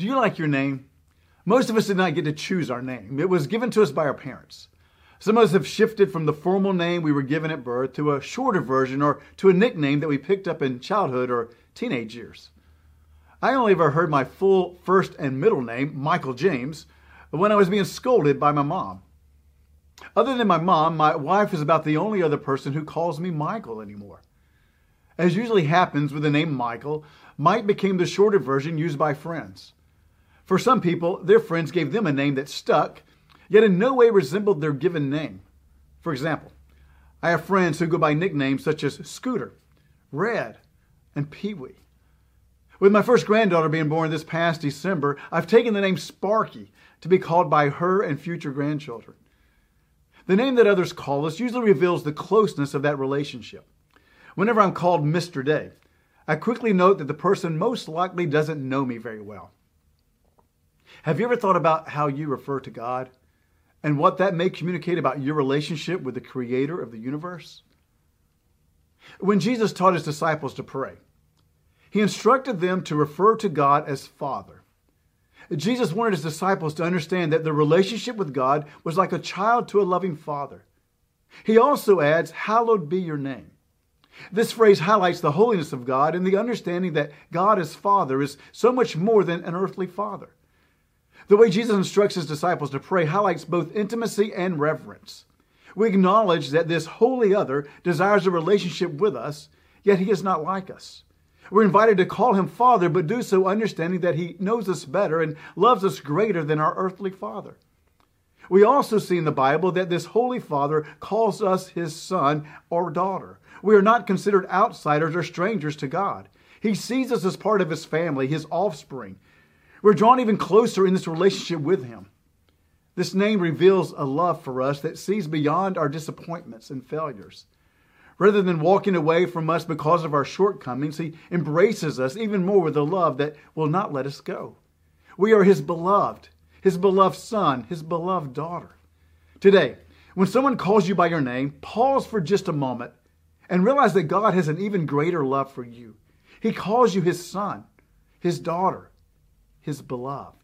Do you like your name? Most of us did not get to choose our name. It was given to us by our parents. Some of us have shifted from the formal name we were given at birth to a shorter version or to a nickname that we picked up in childhood or teenage years. I only ever heard my full first and middle name, Michael James, when I was being scolded by my mom. Other than my mom, my wife is about the only other person who calls me Michael anymore. As usually happens with the name Michael, Mike became the shorter version used by friends. For some people, their friends gave them a name that stuck, yet in no way resembled their given name. For example, I have friends who go by nicknames such as Scooter, Red, and Pee Wee. With my first granddaughter being born this past December, I've taken the name Sparky to be called by her and future grandchildren. The name that others call us usually reveals the closeness of that relationship. Whenever I'm called Mr. Day, I quickly note that the person most likely doesn't know me very well. Have you ever thought about how you refer to God and what that may communicate about your relationship with the creator of the universe? When Jesus taught his disciples to pray, he instructed them to refer to God as Father. Jesus wanted his disciples to understand that the relationship with God was like a child to a loving father. He also adds, Hallowed be your name. This phrase highlights the holiness of God and the understanding that God as Father is so much more than an earthly father. The way Jesus instructs his disciples to pray highlights both intimacy and reverence. We acknowledge that this holy other desires a relationship with us, yet he is not like us. We're invited to call him Father, but do so understanding that he knows us better and loves us greater than our earthly father. We also see in the Bible that this Holy Father calls us his son or daughter. We are not considered outsiders or strangers to God. He sees us as part of his family, his offspring. We're drawn even closer in this relationship with Him. This name reveals a love for us that sees beyond our disappointments and failures. Rather than walking away from us because of our shortcomings, He embraces us even more with a love that will not let us go. We are His beloved, His beloved Son, His beloved daughter. Today, when someone calls you by your name, pause for just a moment and realize that God has an even greater love for you. He calls you His Son, His daughter, his beloved.